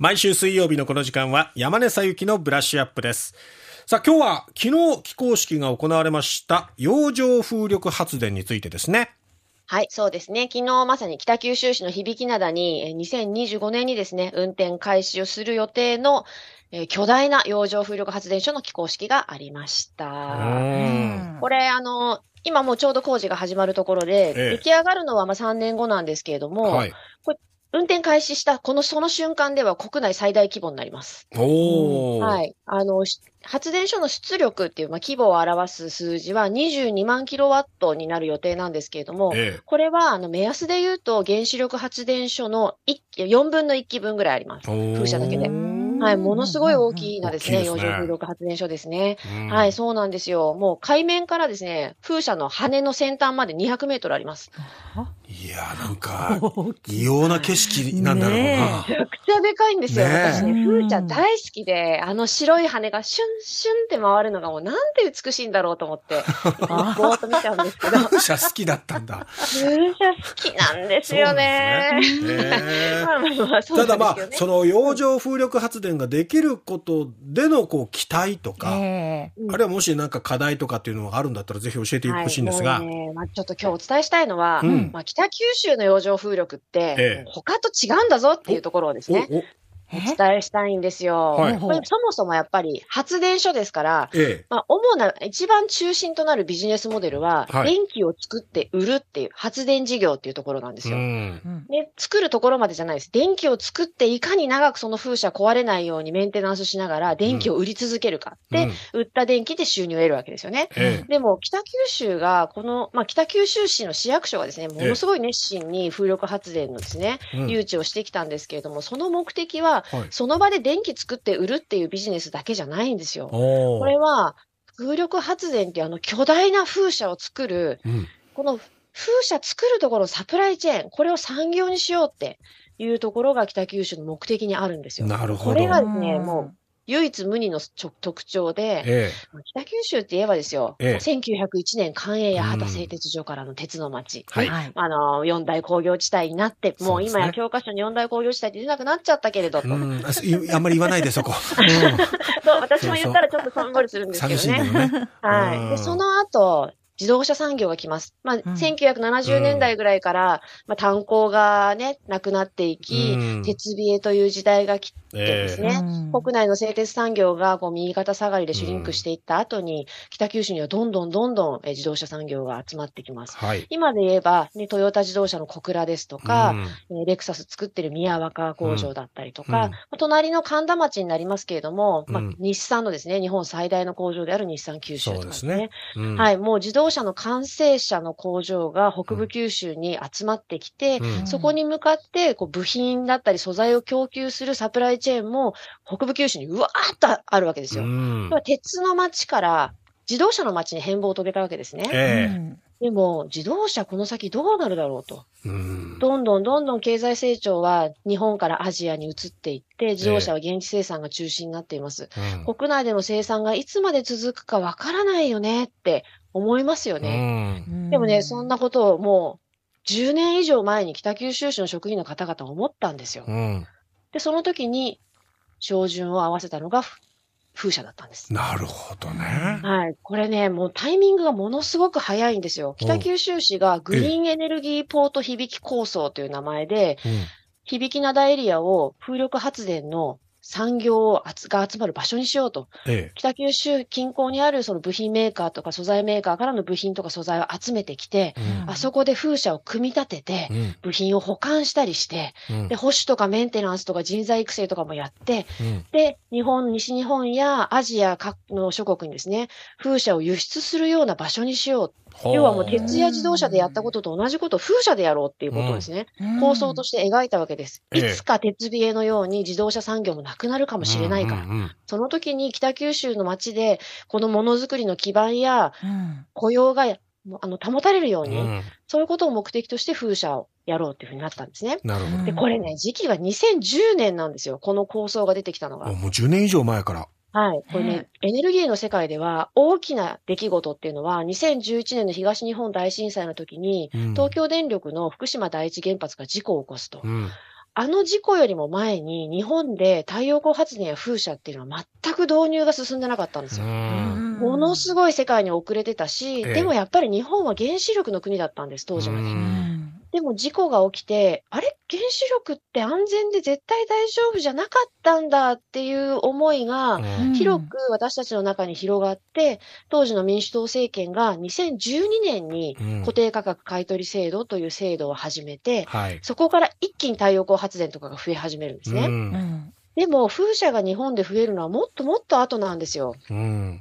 毎週水曜日のこの時間は山根さゆきのブラッシュアップです。さあ今日は昨日起工式が行われました洋上風力発電についてですね。はい、そうですね。昨日まさに北九州市の響灘に、えー2025年にですね、運転開始をする予定の、えー巨大な洋上風力発電所の起工式がありました。うんこれ、あの、今もうちょうど工事が始まるところで、ええ出来上がるのはまあ3年後なんですけれども、はい。運転開始したこのその瞬間では国内最大規模になります。おー。。はいい。あの、し発電所の出力っていう、まあ、規模を表す数字は22万キロワットになる予定なんですけれども、ええ。これは、あの、目安で言うと、原子力発電所の1 4分の1機分ぐらいあります。風車だけではい。ものすごい大きなですね、洋上風力発電所ですね。うんはい、そうなんですよ。もう海面からですね、風車の羽の先端まで200メートルあります。いやーなんか、異様な景色なんだろうな。めちゃくちゃでかいんですよ。私ね、風車大好きで、あの白い羽がシュンシュンって回るのがもうなんて美しいんだろうと思って、ぼーっと見ちゃうんですけど、風車好きだったんだ。風車好きなんですよね。ただまあ。その洋上風力発電ができることでのこう期待とか、えうん。あるいはもしなんか課題とかっていうのがあるんだったらぜひ教えてほしいんですが。はい、ね、まあ、ちょっと今日お伝えしたいのは、うん。まあ、北九州の洋上風力って、ええ。他と違うんだぞっていうところをですね、お伝えしたいんですよ。はいこれそもそもやっぱり発電所ですから、えまあ、主な、一番中心となるビジネスモデルは、はい電気を作って売るっていう発電事業っていうところなんでえ。すよ。うん。うんで、作るところまでじゃないです。電気を作っていかに長くその風車壊れないようにメンテナンスしながら電気を売り続けるか。で、売った電気で収入を得るわけですよね。えでも、北九州が、この、まあ、北九州市の市役所がですね、ものすごい熱心に風力発電のですね、誘致をしてきたんですけれども、その目的は、はい。その場で電気作って売るっていうビジネスだけじゃないんですよ。おこれは、風力発電っていうあの巨大な風車を作る、うん。この風車作るところのサプライチェーン、これを産業にしようっていうところが北九州の目的にあるんですよ。なるほど。これがね、もう唯一無二のちょ特徴で、え北九州って言えばですよ、ええ1901年関営やうん畑製鉄所からの鉄の町。はいはい。あの、四大工業地帯になって、もう今や教科書に四大工業地帯って出なくなっちゃったけれど、え。と。うん。あんまり言わないで、そこ。そう私も言ったらちょっとさんぼりするんうん。ですけど寂しいんだね。よね。はい。うんで、その後、自動車産業が来ます。まあ、1970年代ぐらいから、まあ、炭鉱がね、なくなっていき、うん鉄冷えという時代が来てですえね、うん国内の製鉄産業がこう右肩下がりでシュリンクしていった後に、北九州にはどんどんどんどんえ自動車産業が集まってきます。え。はい。今で言えば、ね、トヨタ自動車の小倉ですとか、うんえーレクサス作ってる宮若工場だったりとか、うん隣の神田町になりますけれども、まあうん日産のですね、日本最大の工場である日産九州とかですね。すね。うんはい、もう自動車の完成車の工場が北部九州に集まってきて、うんそこに向かってこう部品だったり素材を供給するサプライチェーンも北部九州にうわーっとあるわけですよ。うん鉄の町から自動車の町に変貌を遂げたわけですね。えでも自動車この先どうなるだろうと。え。うん。どんどんどんどん経済成長は日本からアジアに移っていって、自動車は現地生産が中心になっています。うん国内での生産がいつまで続くかわからないよねって思いますよね。うんでもね、そんなことをもう10年以上前に北九州市の職員の方々思ったんですよ。うん。で、その時に照準を合わせたのがふ風車だったんです。なるほどね。はい。これね、もうタイミングがものすごく早いんですよ。北九州市がグリーンエネルギーポート響き構想という名前で、うん響灘エリアを風力発電の産業が集まる場所にしようと。え北九州近郊にあるその部品メーカーとか素材メーカーからの部品とか素材を集めてきて、え。うんあそこで風車を組み立ててう、ん。部品を保管したりして、うんで、保守とかメンテナンスとか人材育成とかもやって、うんで、日本、西日本やアジア各の諸国にですね、風車を輸出するような場所にしよう。要はもう鉄や自動車でやったことと同じことを風車でやろうっていうことをですね、構想として描いたわけです。ええいつか鉄冷えのように自動車産業もなくなるかもしれないから。うんうんその時に北九州の街で、このものづくりの基盤やうん雇用があの保たれるように、うんうんそういうことを目的として風車をやろうっていうふうになったんですね。なるほど。で、これね、時期が2010年なんですよ。この構想が出てきたのが。もう10年以上前から。はい。これね、エネルギーの世界では大きな出来事っていうのは、2011年の東日本大震災の時に、うん東京電力の福島第一原発が事故を起こすと。うん。あの事故よりも前に日本で太陽光発電や風車っていうのは全く導入が進んでなかったんですよ。ものすごい世界に遅れてたし、でもやっぱり日本は原子力の国だったんです、当時まで。でも事故が起きて、あれ？原子力って安全で絶対大丈夫じゃなかったんだっていう思いが広く私たちの中に広がって、当時の民主党政権が2012年に固定価格買取制度という制度を始めて、うんそこから一気に太陽光発電とかが増え始めるんですね。うん、でも風車が日本で増えるのはもっともっと後なんですよ。うん。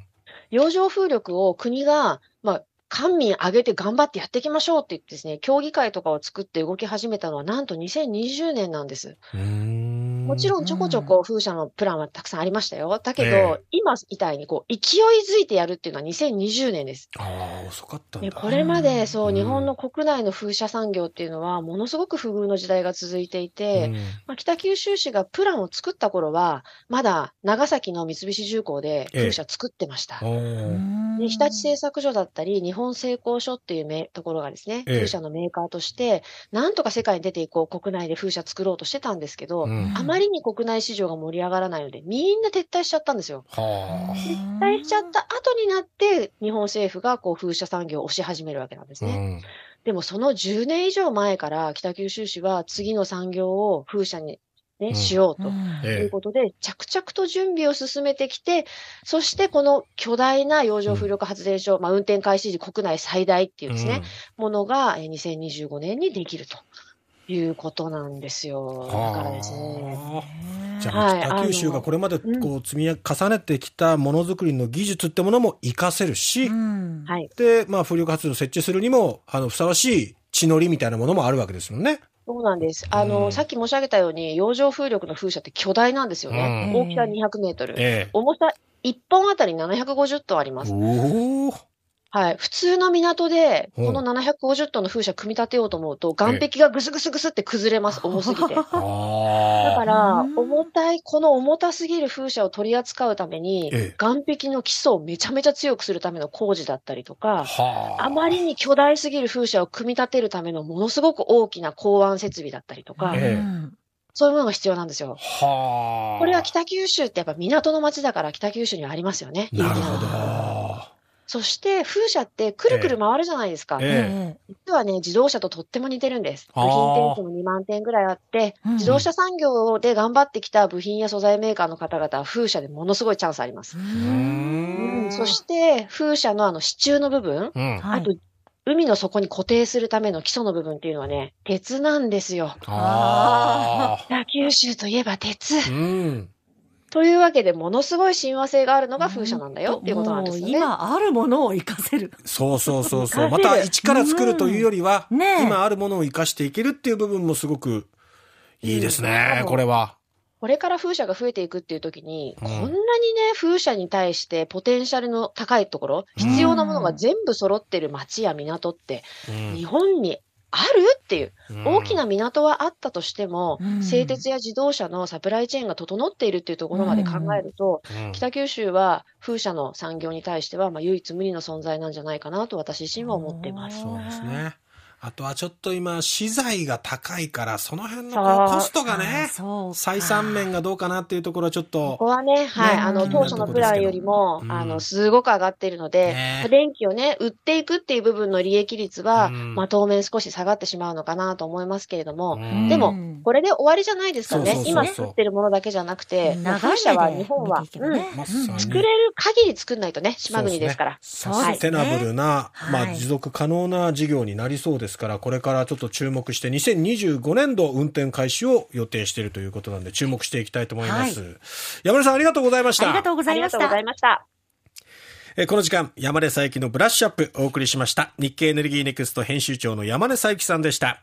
洋上風力を国が、まあ、官民挙げて頑張ってやっていきましょうって言ってですね、協議会とかを作って動き始めたのはなんと2020年なんです。もちろんちょこちょこ風車のプランはたくさんありましたよ。だけど、えー、今みたいにこう勢いづいてやるっていうのは2020年です。遅かったんだ。これまでそう、日本の国内の風車産業っていうのはものすごく不遇の時代が続いていて、まあ、北九州市がプランを作った頃は、まだ長崎の三菱重工で風車作ってました。えー、で日立製作所だったり、日本製鋼所っていうところがですね、風車のメーカーとして、なんとか世界に出ていこう、国内で風車作ろうとしてたんですけど、うん、あまりに国内市場が盛り上がらないので、みんな撤退しちゃったんですよ。撤退しちゃった後になって、日本政府がこう風車産業を押し始めるわけなんですね。うん。でもその10年以上前から北九州市は次の産業を風車にね、しようということで、着々と準備を進めてきて、そしてこの巨大な洋上風力発電所、まあ、運転開始時国内最大っていうですね、ものが2025年にできると。いうことなんですよ。だからですね。じゃあ、北九州がこれまでこう積み重ねてきたものづくりの技術ってものも活かせるし、うん、で、まあ、風力発電を設置するにも、あの、ふさわしい地のりみたいなものもあるわけですよね。そうなんです。あの、うん、さっき申し上げたように、洋上風力の風車って巨大なんですよね。うん、大きさ200メートル。ええ、重さ1本あたり750トンあります。はい。普通の港で、この750トンの風車組み立てようと思うと、岸壁がぐすぐすぐすって崩れます。重すぎて。だから、重たい、この重たすぎる風車を取り扱うために、岸壁の基礎をめちゃめちゃ強くするための工事だったりとか、あまりに巨大すぎる風車を組み立てるためのものすごく大きな港湾設備だったりとか、そういうものが必要なんですよ。これは北九州ってやっぱ港の街だから北九州にはありますよね。なるほど。そして風車ってくるくる回るじゃないですか。ええ、実はね、自動車ととっても似てるんです。部品点数も2万点ぐらいあって、自動車産業で頑張ってきた部品や素材メーカーの方々は風車でものすごいチャンスあります。うんそして風車のあの支柱の部分、うん、あと海の底に固定するための基礎の部分っていうのはね、鉄なんですよ。ああ。九州といえば鉄。うんというわけで、ものすごい親和性があるのが風車なんだよっていうことなんですね。今あるものを活かせる。そうそうそうそう。また一から作るというよりは、うんね、今あるものを活かしていけるっていう部分もすごくいいですね、うん、これは。これから風車が増えていくっていう時に、うん、こんなにね、風車に対してポテンシャルの高いところ、必要なものが全部揃ってる町や港って、日本にある？っていう、大きな港はあったとしても、うん、製鉄や自動車のサプライチェーンが整っているっていうところまで考えると、うん、北九州は風車の産業に対しては、まあ、唯一無二の存在なんじゃないかなと私自身は思っています。そうですね。あとはちょっと今、資材が高いから、その辺のコストがね、採算面がどうかなっていうところはちょっと。ここはね、はい、あの、当初のプランよりも、あの、すごく上がっているので、電気をね、売っていくっていう部分の利益率は、まあ当面少し下がってしまうのかなと思いますけれども、でも、これで終わりじゃないですかね。今作ってるものだけじゃなくて、風車は日本は、作れる限り作んないとね、島国ですから。サステナブルな、まあ持続可能な事業になりそうですですから、これからちょっと注目して、2025年度運転開始を予定しているということなんで、注目していきたいと思います。はい、山根さんありがとうございました。ありがとうございました。ありがとうございました。えこの時間、山根佐伯のブラッシュアップお送りしました。日経エネルギーネクスト編集長の山根佐伯さんでした。